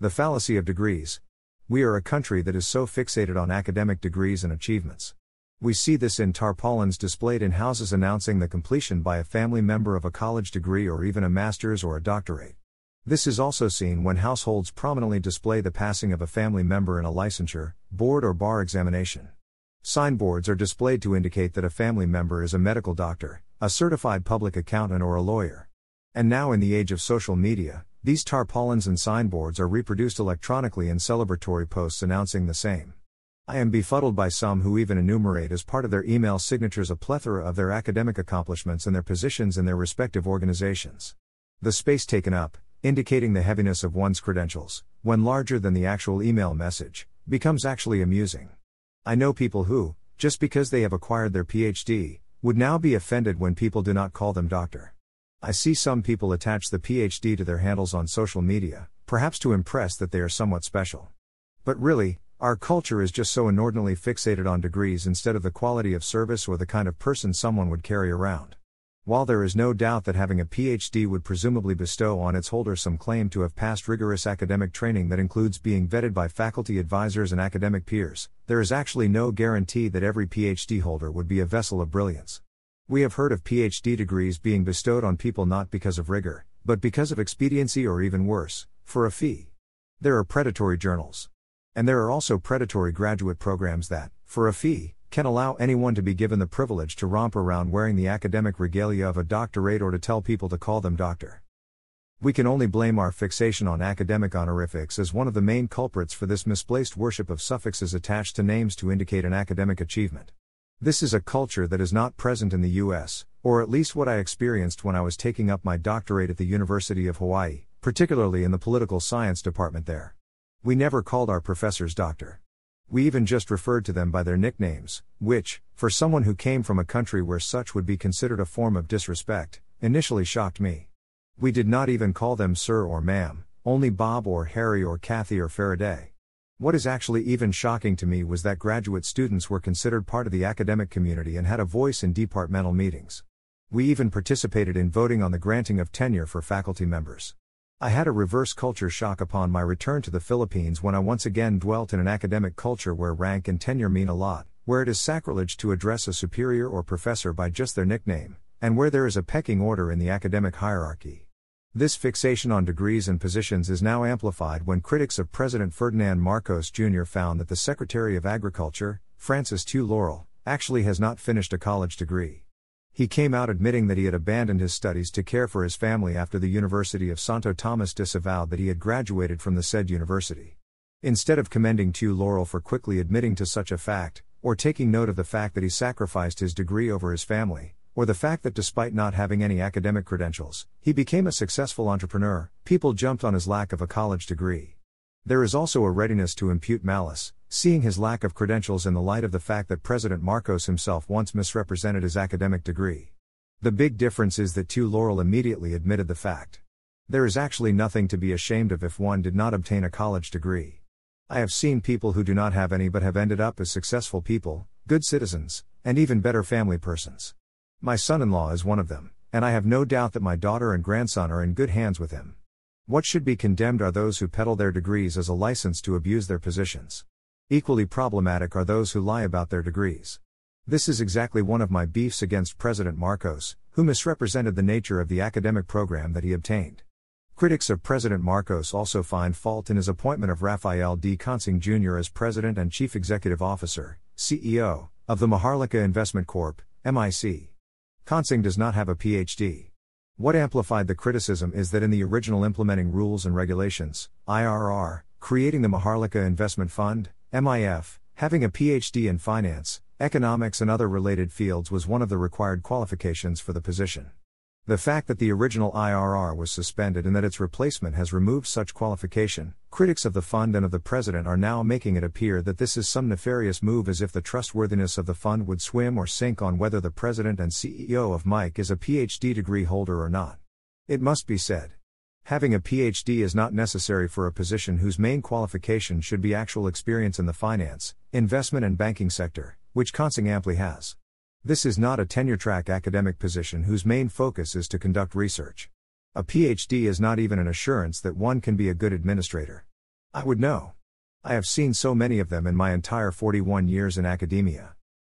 The fallacy of degrees. We are a country that is so fixated on academic degrees and achievements. We see this in tarpaulins displayed in houses announcing the completion by a family member of a college degree or even a master's or a doctorate. This is also seen when households prominently display the passing of a family member in a licensure, board, or bar examination. Signboards are displayed to indicate that a family member is a medical doctor, a certified public accountant, or a lawyer. And now, in the age of social media, these tarpaulins and signboards are reproduced electronically in celebratory posts announcing the same. I am befuddled by some who even enumerate as part of their email signatures a plethora of their academic accomplishments and their positions in their respective organizations. The space taken up, indicating the heaviness of one's credentials, when larger than the actual email message, becomes actually amusing. I know people who, just because they have acquired their PhD, would now be offended when people do not call them doctor. I see some people attach the PhD to their handles on social media, perhaps to impress that they are somewhat special. But really, our culture is just so inordinately fixated on degrees instead of the quality of service or the kind of person someone would carry around. While there is no doubt that having a PhD would presumably bestow on its holder some claim to have passed rigorous academic training that includes being vetted by faculty advisors and academic peers, there is actually no guarantee that every PhD holder would be a vessel of brilliance. We have heard of PhD degrees being bestowed on people not because of rigor, but because of expediency or even worse, for a fee. There are predatory journals. And there are also predatory graduate programs that, for a fee, can allow anyone to be given the privilege to romp around wearing the academic regalia of a doctorate or to tell people to call them doctor. We can only blame our fixation on academic honorifics as one of the main culprits for this misplaced worship of suffixes attached to names to indicate an academic achievement. This is a culture that is not present in the US, or at least what I experienced when I was taking up my doctorate at the University of Hawaii, particularly in the political science department there. We never called our professors doctor. We even just referred to them by their nicknames, which, for someone who came from a country where such would be considered a form of disrespect, initially shocked me. We did not even call them sir or ma'am, only Bob or Harry or Kathy or Faraday. What is actually even shocking to me was that graduate students were considered part of the academic community and had a voice in departmental meetings. We even participated in voting on the granting of tenure for faculty members. I had a reverse culture shock upon my return to the Philippines when I once again dwelt in an academic culture where rank and tenure mean a lot, where it is sacrilege to address a superior or professor by just their nickname, and where there is a pecking order in the academic hierarchy. This fixation on degrees and positions is now amplified when critics of President Ferdinand Marcos Jr. found that the Secretary of Agriculture, Francis Tiu Laurel, actually has not finished a college degree. He came out admitting that he had abandoned his studies to care for his family after the University of Santo Tomas disavowed that he had graduated from the said university. Instead of commending Tiu Laurel for quickly admitting to such a fact, or taking note of the fact that he sacrificed his degree over his family, or the fact that despite not having any academic credentials, he became a successful entrepreneur, people jumped on his lack of a college degree. There is also a readiness to impute malice, seeing his lack of credentials in the light of the fact that President Marcos himself once misrepresented his academic degree. The big difference is that Tiu Laurel immediately admitted the fact. There is actually nothing to be ashamed of if one did not obtain a college degree. I have seen people who do not have any but have ended up as successful people, good citizens, and even better family persons. My son in law is one of them, and I have no doubt that my daughter and grandson are in good hands with him. What should be condemned are those who peddle their degrees as a license to abuse their positions. Equally problematic are those who lie about their degrees. This is exactly one of my beefs against President Marcos, who misrepresented the nature of the academic program that he obtained. Critics of President Marcos also find fault in his appointment of Rafael D. Consing Jr. as President and Chief Executive Officer, CEO, of the Maharlika Investment Corp., MIC. Consing does not have a PhD. What amplified the criticism is that in the original implementing rules and regulations, IRR, creating the Maharlika Investment Fund, MIF, having a PhD in finance, economics, and other related fields was one of the required qualifications for the position. The fact that the original IRR was suspended and that its replacement has removed such qualification, critics of the fund and of the president are now making it appear that this is some nefarious move as if the trustworthiness of the fund would swim or sink on whether the president and CEO of Mike is a PhD degree holder or not. It must be said. Having a PhD is not necessary for a position whose main qualification should be actual experience in the finance, investment, and banking sector, which Consing amply has. This is not a tenure track academic position whose main focus is to conduct research. A PhD is not even an assurance that one can be a good administrator. I would know. I have seen so many of them in my entire 41 years in academia.